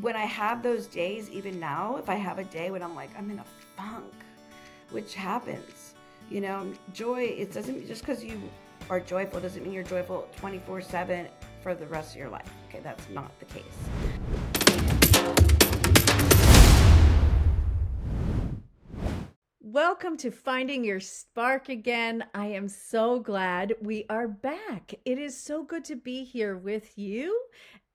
when I have those days, even now, if I have a day when I'm like, I'm in a funk, which happens, you know, joy, it doesn't just because you are joyful doesn't mean you're joyful 24 7 for the rest of your life. Okay, that's not the case. Welcome to Finding Your Spark again. I am so glad we are back. It is so good to be here with you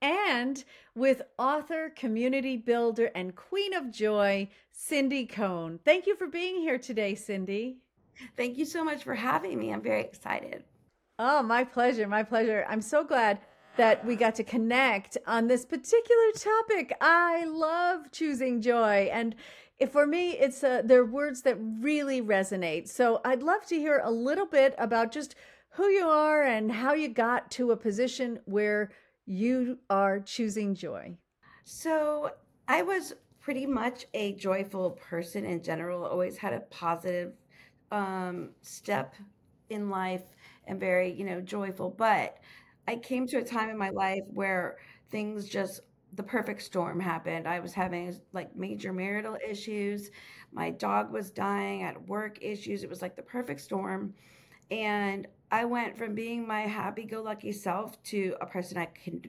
and with author, community builder, and queen of joy, Cindi Cohn. Thank you for being here today, Cindi. Thank you so much for having me. I'm very excited. Oh, my pleasure. My pleasure. I'm so glad that we got to connect on this particular topic. I love choosing joy. And for me, it's uh, they're words that really resonate. So I'd love to hear a little bit about just who you are and how you got to a position where you are choosing joy. So I was pretty much a joyful person in general, always had a positive um, step in life and very, you know, joyful. But I came to a time in my life where things just the perfect storm happened. I was having like major marital issues. My dog was dying. Had work issues. It was like the perfect storm. And I went from being my happy-go-lucky self to a person I can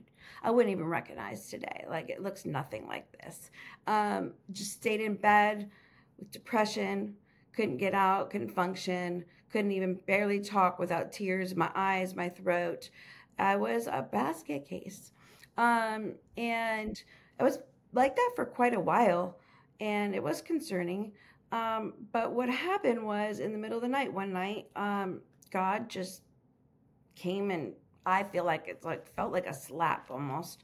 I wouldn't even recognize today. Like it looks nothing like this. Um, just stayed in bed with depression, couldn't get out, couldn't function, couldn't even barely talk without tears in my eyes, my throat. I was a basket case. Um, and I was like that for quite a while, and it was concerning. Um, but what happened was in the middle of the night, one night, um, God just came and I feel like it's like felt like a slap almost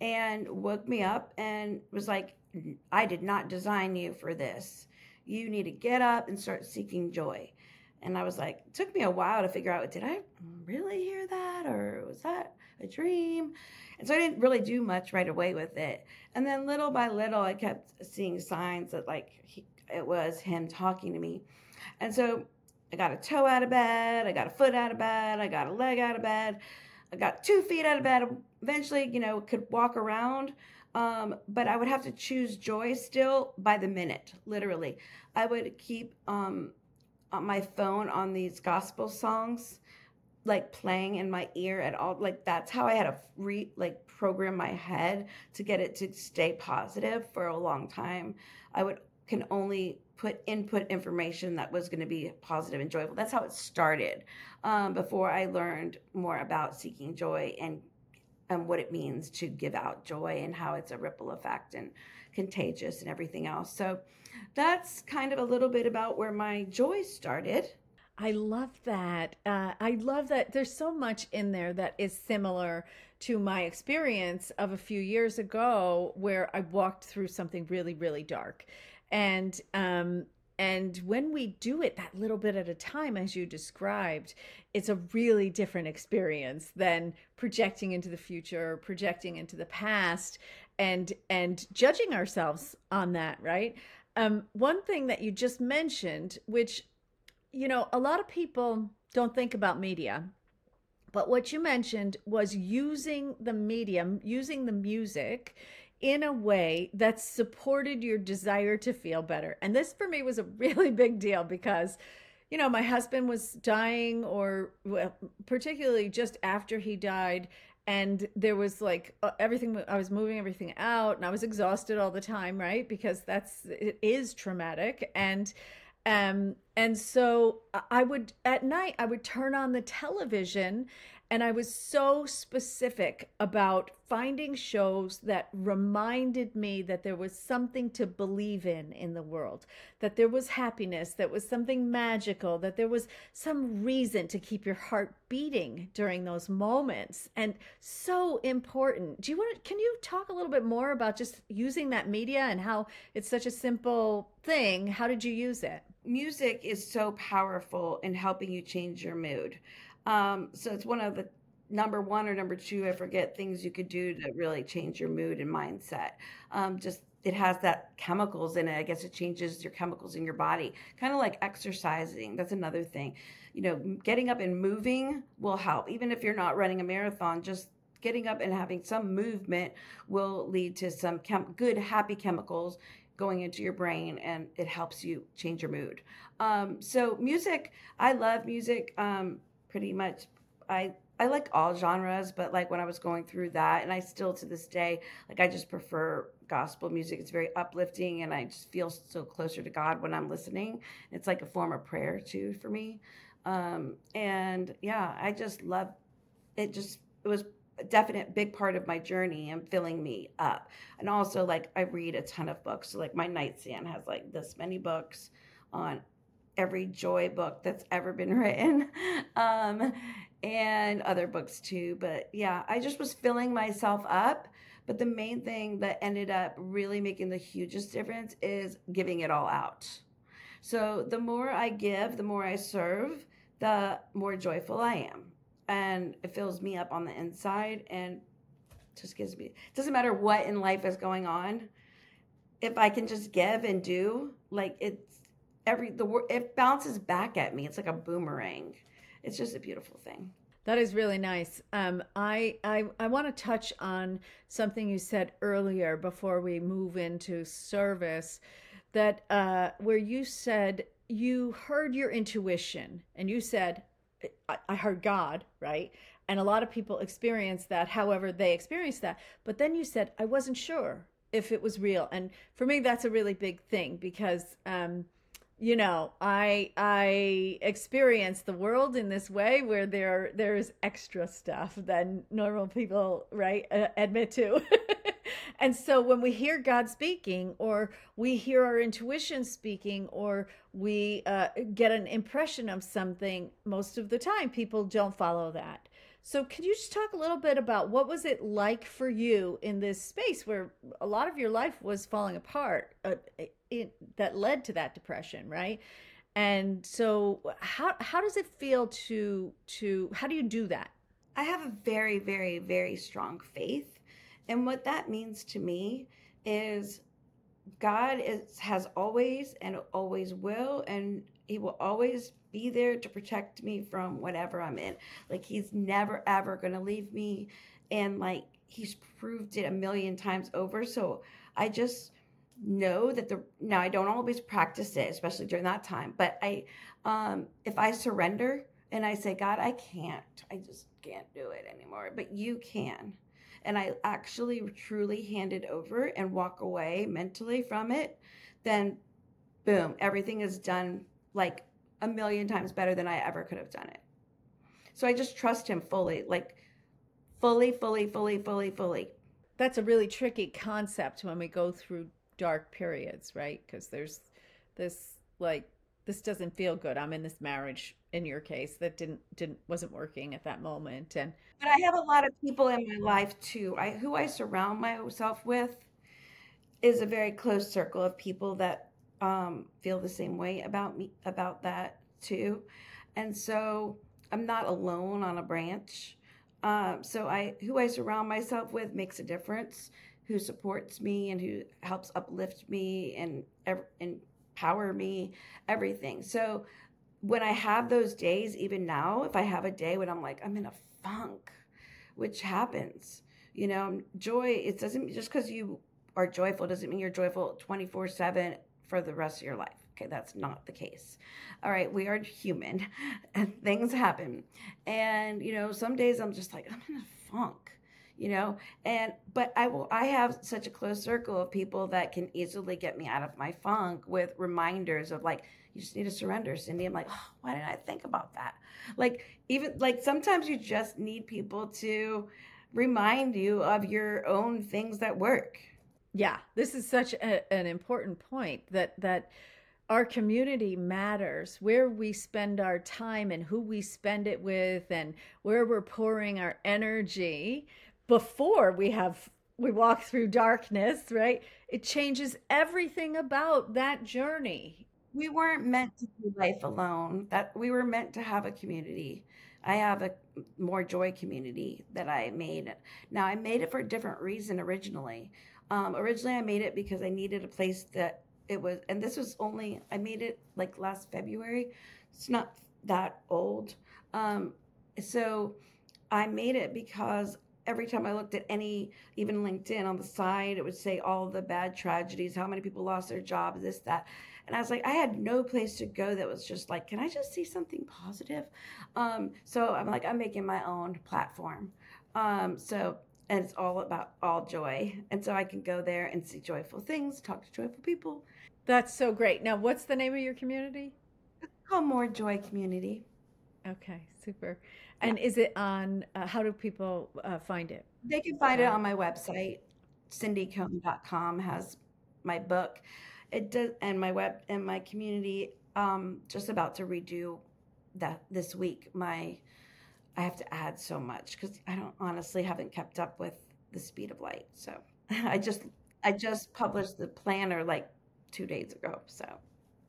and woke me up and was like, I did not design you for this. You need to get up and start seeking joy. And I was like, it took me a while to figure out did I really hear that or was that a dream? And so I didn't really do much right away with it. And then little by little, I kept seeing signs that like he, it was him talking to me. And so I got a toe out of bed, I got a foot out of bed, I got a leg out of bed, I got two feet out of bed. Eventually, you know, could walk around. Um, but I would have to choose joy still by the minute, literally. I would keep um, on my phone on these gospel songs like playing in my ear at all like that's how i had to re like program my head to get it to stay positive for a long time i would can only put input information that was going to be positive and joyful. That's how it started. Um, before I learned more about seeking joy and and what it means to give out joy and how it's a ripple effect and contagious and everything else. So that's kind of a little bit about where my joy started. I love that. Uh, I love that. There's so much in there that is similar to my experience of a few years ago where I walked through something really, really dark and um and when we do it that little bit at a time as you described it's a really different experience than projecting into the future projecting into the past and and judging ourselves on that right? Um one thing that you just mentioned which you know a lot of people don't think about media but what you mentioned was using the medium using the music in a way that supported your desire to feel better. And this for me was a really big deal because you know, my husband was dying or well, particularly just after he died and there was like uh, everything I was moving everything out and I was exhausted all the time, right? Because that's it is traumatic and um and so I would at night I would turn on the television and I was so specific about finding shows that reminded me that there was something to believe in in the world, that there was happiness, that was something magical, that there was some reason to keep your heart beating during those moments. And so important. Do you want to, can you talk a little bit more about just using that media and how it's such a simple thing? How did you use it? Music is so powerful in helping you change your mood. Um, so it's one of the number one or number two, I forget things you could do to really change your mood and mindset. Um, just it has that chemicals in it. I guess it changes your chemicals in your body, kind of like exercising. That's another thing. You know, getting up and moving will help. Even if you're not running a marathon, just getting up and having some movement will lead to some chem- good happy chemicals going into your brain and it helps you change your mood um, so music i love music um, pretty much i i like all genres but like when i was going through that and i still to this day like i just prefer gospel music it's very uplifting and i just feel so closer to god when i'm listening it's like a form of prayer too for me um, and yeah i just love it just it was a definite big part of my journey and filling me up. And also like I read a ton of books. So like my nightstand has like this many books on every joy book that's ever been written. Um, and other books too. But yeah, I just was filling myself up. But the main thing that ended up really making the hugest difference is giving it all out. So the more I give, the more I serve, the more joyful I am and it fills me up on the inside and just gives me it doesn't matter what in life is going on if i can just give and do like it's every the it bounces back at me it's like a boomerang it's just a beautiful thing that is really nice. Um, I I, I want to touch on something you said earlier before we move into service, that uh, where you said you heard your intuition and you said I heard God, right? And a lot of people experience that, however, they experience that. But then you said, I wasn't sure if it was real. And for me, that's a really big thing because, um, you know, I I experience the world in this way where there there's extra stuff than normal people, right, uh, admit to. and so when we hear God speaking, or we hear our intuition speaking, or we uh, get an impression of something, most of the time people don't follow that. So, could you just talk a little bit about what was it like for you in this space where a lot of your life was falling apart uh, that led to that depression, right? And so, how how does it feel to to how do you do that? I have a very very very strong faith and what that means to me is God is, has always and always will, and He will always be there to protect me from whatever I'm in. Like, He's never, ever going to leave me. And, like, He's proved it a million times over. So I just know that the, now I don't always practice it, especially during that time, but I, um, if I surrender and I say, God, I can't, I just can't do it anymore, but you can and I actually truly hand it over and walk away mentally from it, then boom, everything is done like a million times better than I ever could have done it. So I just trust him fully, like fully, fully, fully, fully, fully. That's a really tricky concept when we go through dark periods, right? Because there's this like this doesn't feel good. I'm in this marriage in your case that didn't didn't wasn't working at that moment and but I have a lot of people in my life too. I who I surround myself with is a very close circle of people that um, feel the same way about me about that too, and so I'm not alone on a branch. Um, so I who I surround myself with makes a difference. Who supports me and who helps uplift me and empower me, everything. So when I have those days, even now, if I have a day when I'm like I'm in a funk, which happens. You know, joy, it doesn't just because you are joyful doesn't mean you're joyful 24 7 for the rest of your life. Okay, that's not the case. All right, we are human and things happen. And, you know, some days I'm just like, I'm in a funk, you know, and, but I will, I have such a close circle of people that can easily get me out of my funk with reminders of like, you just need to surrender, Cindi. I'm like, oh, why didn't I think about that? Like, even like sometimes you just need people to remind you of your own things that work. Yeah, this is such a, an important point that that our community matters where we spend our time and who we spend it with and where we're pouring our energy before we have we walk through darkness right? It changes everything about that journey. We weren't meant to do life alone. That we were meant to have a community. I have a more joy community that i made. Now i made it for a different reason originally. Um, originally i made it because i needed a place that it was and this was only i made it like last february. It's not that old. Um, so i made it because every time I looked at any, even LinkedIn on the side, it would say all the bad tragedies, how many people lost their jobs, this, that. And I was like, I had no place to go that was just like, can I just see something positive? Um, so I'm like, I'm making my own platform. Um, so, and it's all about all joy. And so I can go there and see joyful things, talk to joyful people. That's so great. Now, what's the name of your community? It's called More Joy Community. Okay, super. And is it on, uh, how do people uh, find it? They can find it on my website. CindiCohn.com has my book. It does, and my web and my community. Um, just about to redo that this week. My, I have to add so much because I don't honestly haven't kept up with the speed of light. So I just, I just published the planner like two days ago. So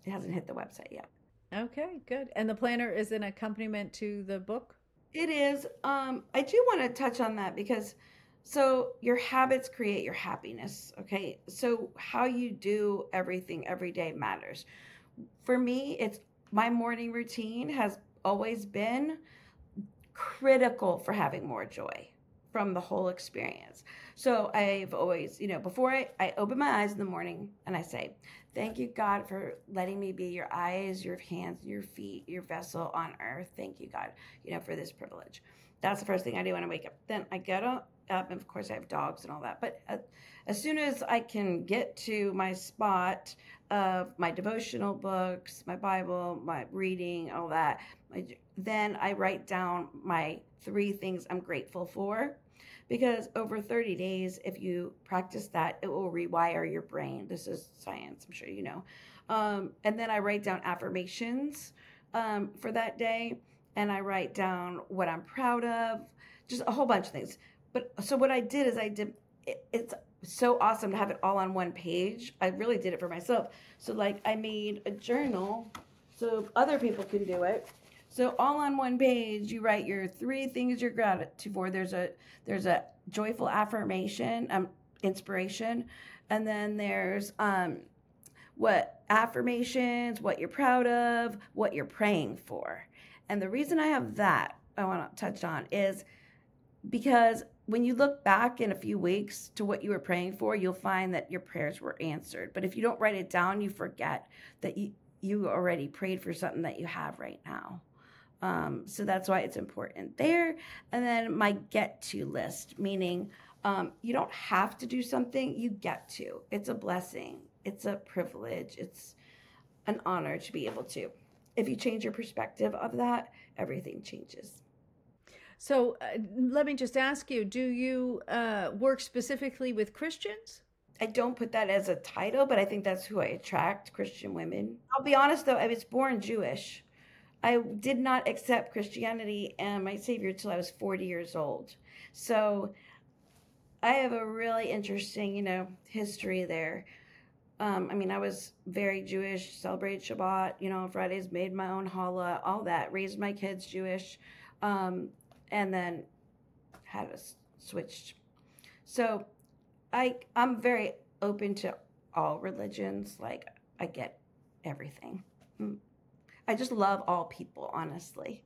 it hasn't hit the website yet. Okay, good. And the planner is an accompaniment to the book? It is. Um, I do want to touch on that because so your habits create your happiness. Okay. So how you do everything every day matters. For me, it's my morning routine has always been critical for having more joy from the whole experience. So I've always, you know, before I, I open my eyes in the morning and I say, Thank you, God, for letting me be your eyes, your hands, your feet, your vessel on earth. Thank you, God, you know, for this privilege. That's the first thing I do when I wake up. Then I get up, and of course, I have dogs and all that. But uh, as soon as I can get to my spot of my devotional books, my Bible, my reading, all that, then I write down my three things I'm grateful for because over 30 days if you practice that it will rewire your brain. This is science i'm sure you know. Um, and then i write down affirmations um, for that day and i write down what i'm proud of just a whole bunch of things. But so what i did is i did it, it's so awesome to have it all on one page. I really did it for myself. So like i made a journal so other people can do it so all on one page, you write your three things you're gratitude for. There's a there's a joyful affirmation, um, inspiration, and then there's um, what affirmations, what you're proud of, what you're praying for. And the reason I have that I want to touch on is because when you look back in a few weeks to what you were praying for, you'll find that your prayers were answered. But if you don't write it down, you forget that you you already prayed for something that you have right now. Um, so that's why it's important there. And then my get to list, meaning um, you don't have to do something, you get to. It's a blessing, it's a privilege, it's an honor to be able to. If you change your perspective of that, everything changes. So uh, let me just ask you do you uh, work specifically with Christians? I don't put that as a title, but I think that's who I attract Christian women. I'll be honest though, I was born Jewish. I did not accept Christianity and my Savior until I was 40 years old. So I have a really interesting, you know, history there. Um, I mean, I was very Jewish, celebrated Shabbat, you know, on Fridays, made my own challah, all that, raised my kids Jewish, um, and then had us switched. So I, I'm very open to all religions. Like, I get everything. Mm. I just love all people, honestly.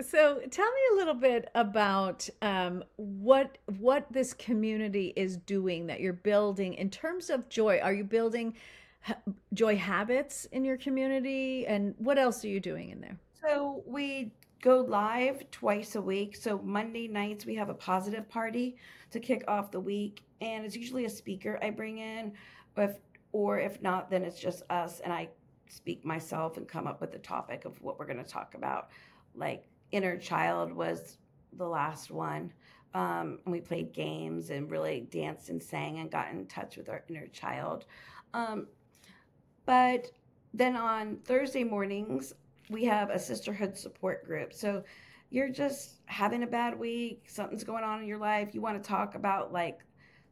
So tell me a little bit about um, what what this community is doing that you're building in terms of joy. Are you building ha- joy habits in your community, and what else are you doing in there? So we go live twice a week. So Monday nights we have a positive party to kick off the week, and it's usually a speaker I bring in. If or if not, then it's just us, and I speak myself and come up with the topic of what we're going to talk about. Like inner child was the last one. Um, and we played games and really danced and sang and got in touch with our inner child. Um, but then on Thursday mornings, we have a sisterhood support group. So you're just having a bad week, something's going on in your life, you want to talk about like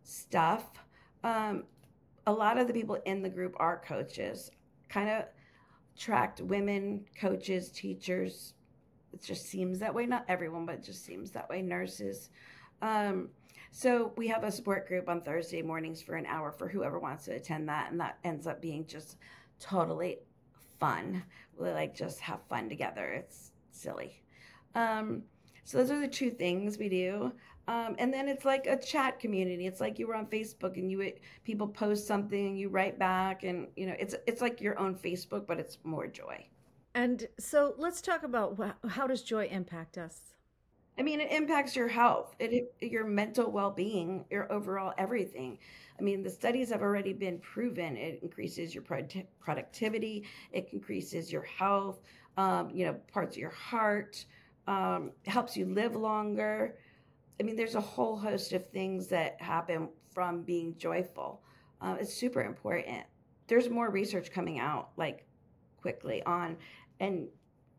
stuff. Um, a lot of the people in the group are coaches kind of attract women coaches, teachers. It just seems that way. Not everyone, but it just seems that way. Nurses. Um, so we have a support group on Thursday mornings for an hour for whoever wants to attend that, and that ends up being just totally fun. We like just have fun together. It's silly. Um, so those are the two things we do. Um, and then it's like a chat community. It's like you were on Facebook and you people post something and you write back, and you know it's it's like your own Facebook, but it's more joy. And so let's talk about wh- how does joy impact us. I mean, it impacts your health, it, your mental well being, your overall everything. I mean, the studies have already been proven. It increases your product- productivity, it increases your health, um, you know, parts of your heart, um, helps you live longer. I mean, there's a whole host of things that happen from being joyful. Uh, it's super important. There's more research coming out like quickly on, and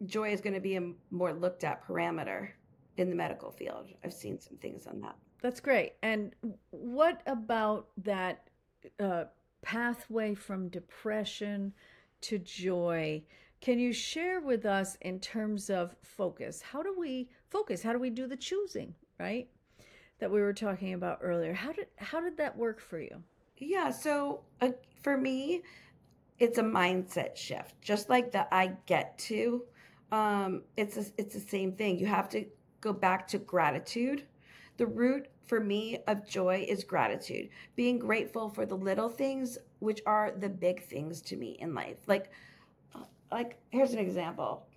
joy is going to be a more looked at parameter in the medical field. I've seen some things on that. That's great. And what about that uh, pathway from depression to joy? Can you share with us in terms of focus? How do we focus? How do we do the choosing, right? That we were talking about earlier. How did how did that work for you? Yeah, so uh, for me, it's a mindset shift. Just like the I get to, um, it's a, it's the same thing. You have to go back to gratitude. The root for me of joy is gratitude. Being grateful for the little things, which are the big things to me in life. Like, uh, like here's an example.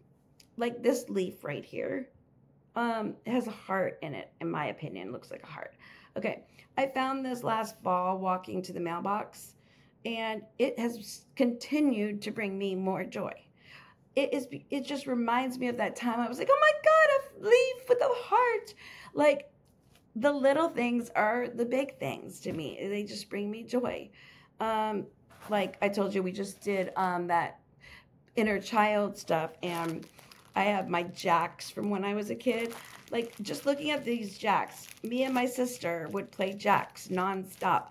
Like this leaf right here, um, has a heart in it. In my opinion, looks like a heart. Okay, I found this last fall walking to the mailbox, and it has continued to bring me more joy. It is. It just reminds me of that time I was like, "Oh my God, a leaf with a heart!" Like the little things are the big things to me. They just bring me joy. Um, like I told you, we just did um, that inner child stuff, and I have my jacks from when I was a kid. Like just looking at these jacks, me and my sister would play jacks nonstop.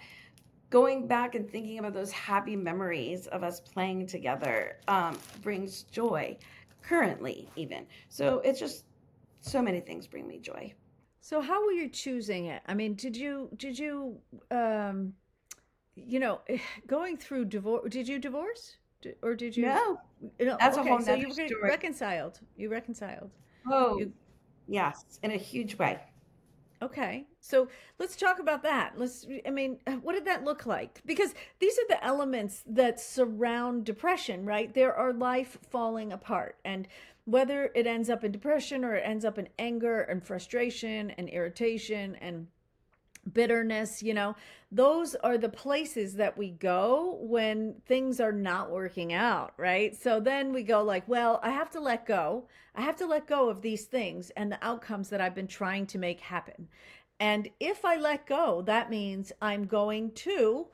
Going back and thinking about those happy memories of us playing together um, brings joy, currently even. So it's just so many things bring me joy. So how were you choosing it? I mean, did you did you um you know, going through divorce did you divorce? D- Or did you No, no, that's a okay, whole so nother you story. reconciled. You reconciled. Oh, You yes, in a huge way. Okay. So let's talk about that. Let's, I mean, what did that look like? Because these are the elements that surround depression, right? There are life falling apart. And whether it ends up in depression or it ends up in anger and frustration and irritation and bitterness, you know, those are the places that we go when things are not working out, right? So then we go like, well, I have to let go. I have to let go of these things and the outcomes that I've been trying to make happen. And if I let go, that means I'm going to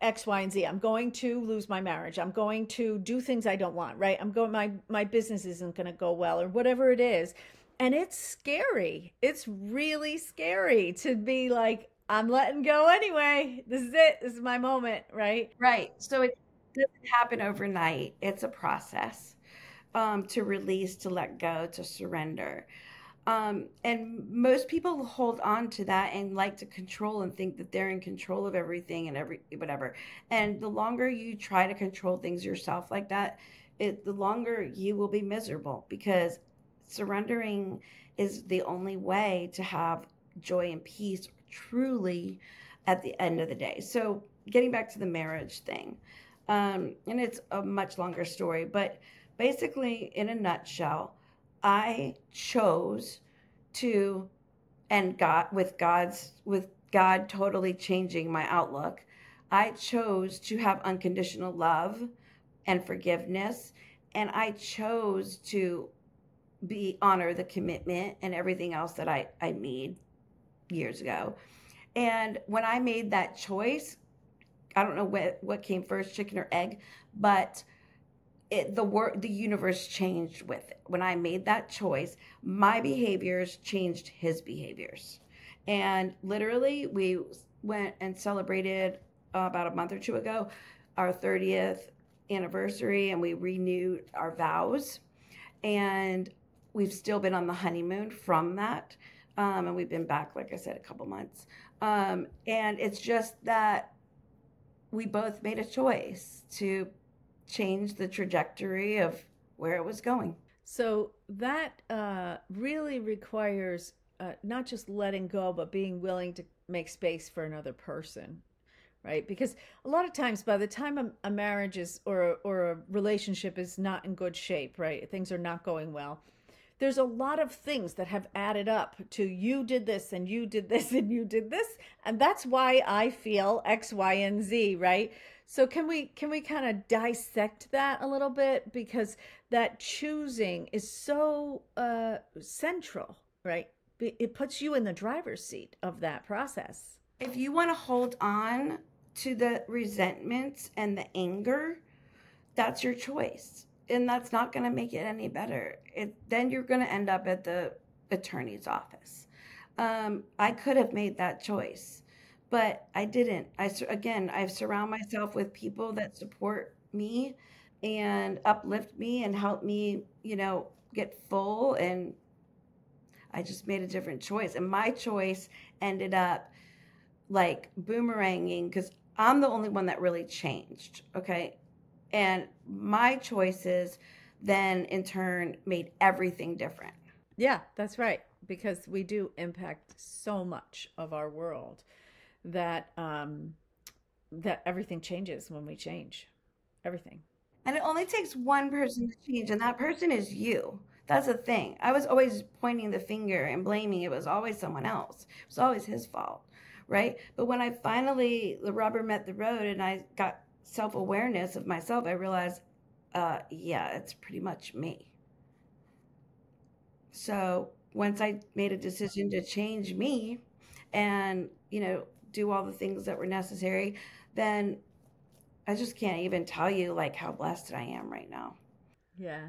X, Y, and Z. I'm going to lose my marriage. I'm going to do things I don't want, right? I'm going my my business isn't going to go well or whatever it is. And it's scary. It's really scary to be like I'm letting go anyway. This is it. This is my moment, right? Right. So it doesn't happen overnight. It's a process um, to release, to let go, to surrender. Um, and most people hold on to that and like to control and think that they're in control of everything and every whatever. And the longer you try to control things yourself like that, it the longer you will be miserable because surrendering is the only way to have joy and peace truly at the end of the day. So getting back to the marriage thing, um, and it's a much longer story, but basically, in a nutshell, I chose to, and got with God's, with God totally changing my outlook, I chose to have unconditional love and forgiveness. And I chose to be honor the commitment and everything else that I, I made years ago. And when I made that choice, I don't know what, what came first, chicken or egg, but it the work the universe changed with it. When i made that choice my behaviors changed his behaviors. And literally we went and celebrated uh, about a month or two ago our 30th anniversary and we renewed our vows. And we've still been on the honeymoon from that um, and we've been back like i said a couple months um, and it's just that we both made a choice to change the trajectory of where it was going. So that uh, really requires uh, not just letting go, but being willing to make space for another person, right? Because a lot of times, by the time a, a marriage is or a, or a relationship is not in good shape, right? Things are not going well. There's a lot of things that have added up to you did this and you did this and you did this, and that's why I feel X, Y, and Z, right? So can we can we kind of dissect that a little bit because that choosing is so uh, central, right? It puts you in the driver's seat of that process. If you want to hold on to the resentments and the anger, that's your choice. And that's not going to make it any better. It, then you're going to end up at the attorney's office. Um, I could have made that choice but I didn't. I again, I surround myself with people that support me and uplift me and help me, you know, get full and I just made a different choice and my choice ended up like boomeranging cuz I'm the only one that really changed, okay? And my choices then in turn made everything different. Yeah, that's right because we do impact so much of our world that um, that everything changes when we change. Everything. And it only takes one person to change, and that person is you. That's the thing. I was always pointing the finger and blaming. It was always someone else. It was always his fault, right? But when I finally the rubber met the road and I got self awareness of myself, I realized, uh, yeah, it's pretty much me. So once I made a decision to change me, and you know do all the things that were necessary, then I just can't even tell you like how blessed I am right now. Yeah.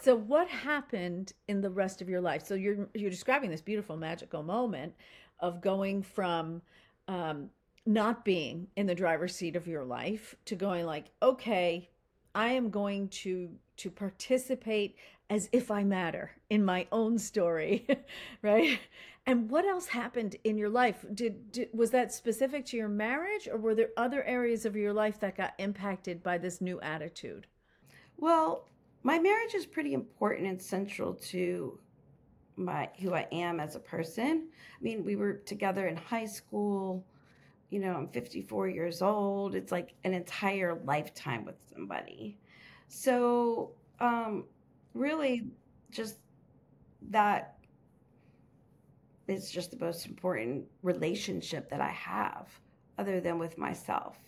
So what happened in the rest of your life? So you're you're describing this beautiful magical moment of going from um, not being in the driver's seat of your life to going like, okay, I am going to to participate as if I matter in my own story, right? And what else happened in your life? Did, did, was that specific to your marriage, or were there other areas of your life that got impacted by this new attitude? Well, my marriage is pretty important and central to my who I am as a person. I mean, we were together in high school. You know, I'm 54 years old. It's like an entire lifetime with somebody. So, um, really, just that it's just the most important relationship that I have other than with myself.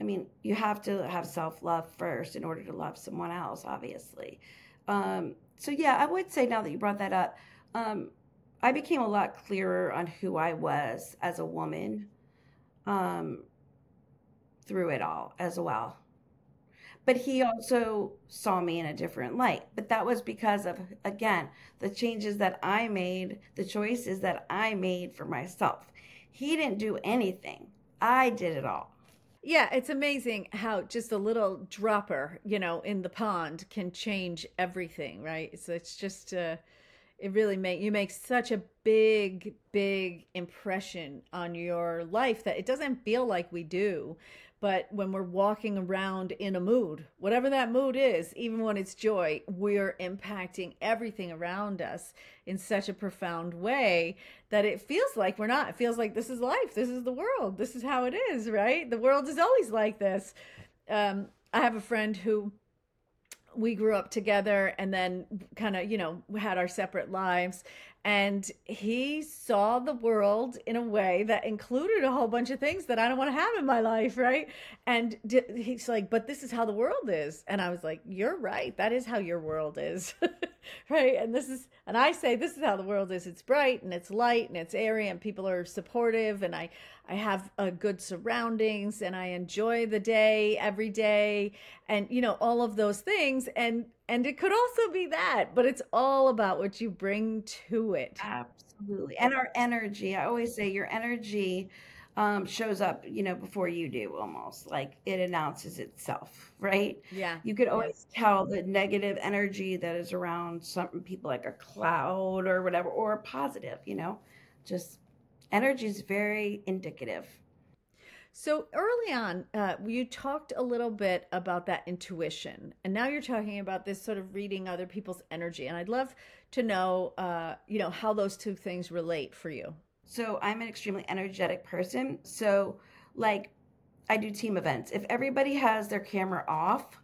I mean, you have to have self love first in order to love someone else, obviously. Um, so, yeah, I would say now that you brought that up, um, I became a lot clearer on who I was as a woman um, through it all as well but he also saw me in a different light. But that was because of, again, the changes that I made, the choices that I made for myself. He didn't do anything, I did it all. Yeah, it's amazing how just a little dropper, you know, in the pond can change everything, right? So it's just uh it really make you make such a big big impression on your life that it doesn't feel like we do but when we're walking around in a mood, whatever that mood is, even when it's joy, we're impacting everything around us in such a profound way that it feels like we're not. It feels like this is life. This is the world. This is how it is, right? The world is always like this. Um, I have a friend who we grew up together and then kind of, you know, had our separate lives and he saw the world in a way that included a whole bunch of things that I don't want to have in my life, right? And he's like, "But this is how the world is," and I was like, "You're right. That is how your world is, right?" And this is, and I say, "This is how the world is. It's bright and it's light and it's airy and people are supportive and I, I have a good surroundings and I enjoy the day every day and you know all of those things and and it could also be that, but it's all about what you bring to it. Absolutely. And our energy. I always say your energy um, shows up, you know, before you do almost like it announces itself, right? Yeah. You could always tell the negative energy that is around some people, like a cloud or whatever, or a positive, you know, just energy is very indicative. So early on, uh, you talked a little bit about that intuition, and now you're talking about this sort of reading other people's energy. And I'd love to know, uh, you know, how those two things relate for you. So I'm an extremely energetic person. So, like, I do team events. If everybody has their camera off,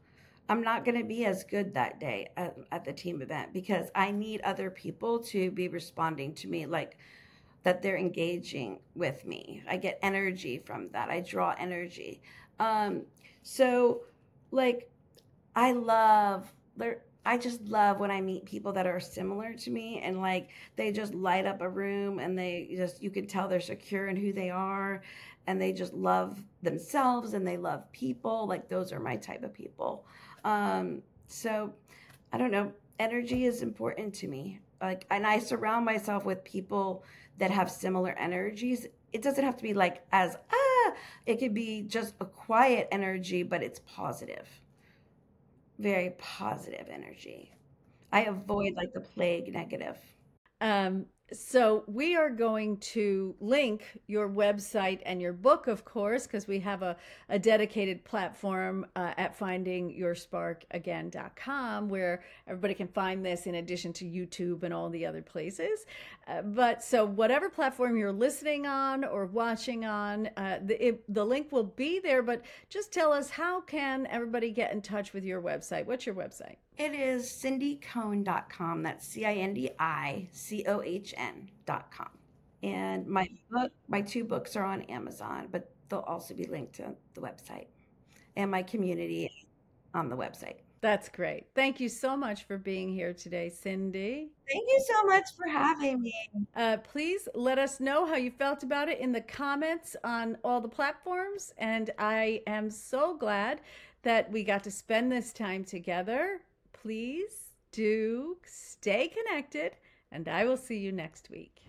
I'm not going to be as good that day at, at, the team event because I need other people to be responding to me like that they're engaging with me. I get energy from that. I draw energy. Um, so, like, I love, I just love when I meet people that are similar to me and like they just light up a room and they just, you can tell they're secure in who they are and they just love themselves and they love people. Like, those are my type of people. Um, so, I don't know. Energy is important to me. Like, and I surround myself with people that have similar energies. It doesn't have to be like as ah, it could be just a quiet energy, but it's positive. Very positive energy. I avoid like the plague negative. Um, so we are going to link your website and your book, of course, because we have a, a dedicated platform uh, at findingyoursparkagain.com where everybody can find this in addition to YouTube and all the other places. Uh, but so whatever platform you're listening on or watching on, uh, the, it, the link will be there. But just tell us how can everybody get in touch with your website? What's your website? It is cindicohn.com. That's C I N D I C O H N.com. And my book, my two books are on Amazon, but they'll also be linked to the website and my community on the website. That's great. Thank you so much for being here today, Cindi. Thank you so much for having me. Uh, please let us know how you felt about it in the comments on all the platforms. And I am so glad that we got to spend this time together please do stay connected, and I will see you next week.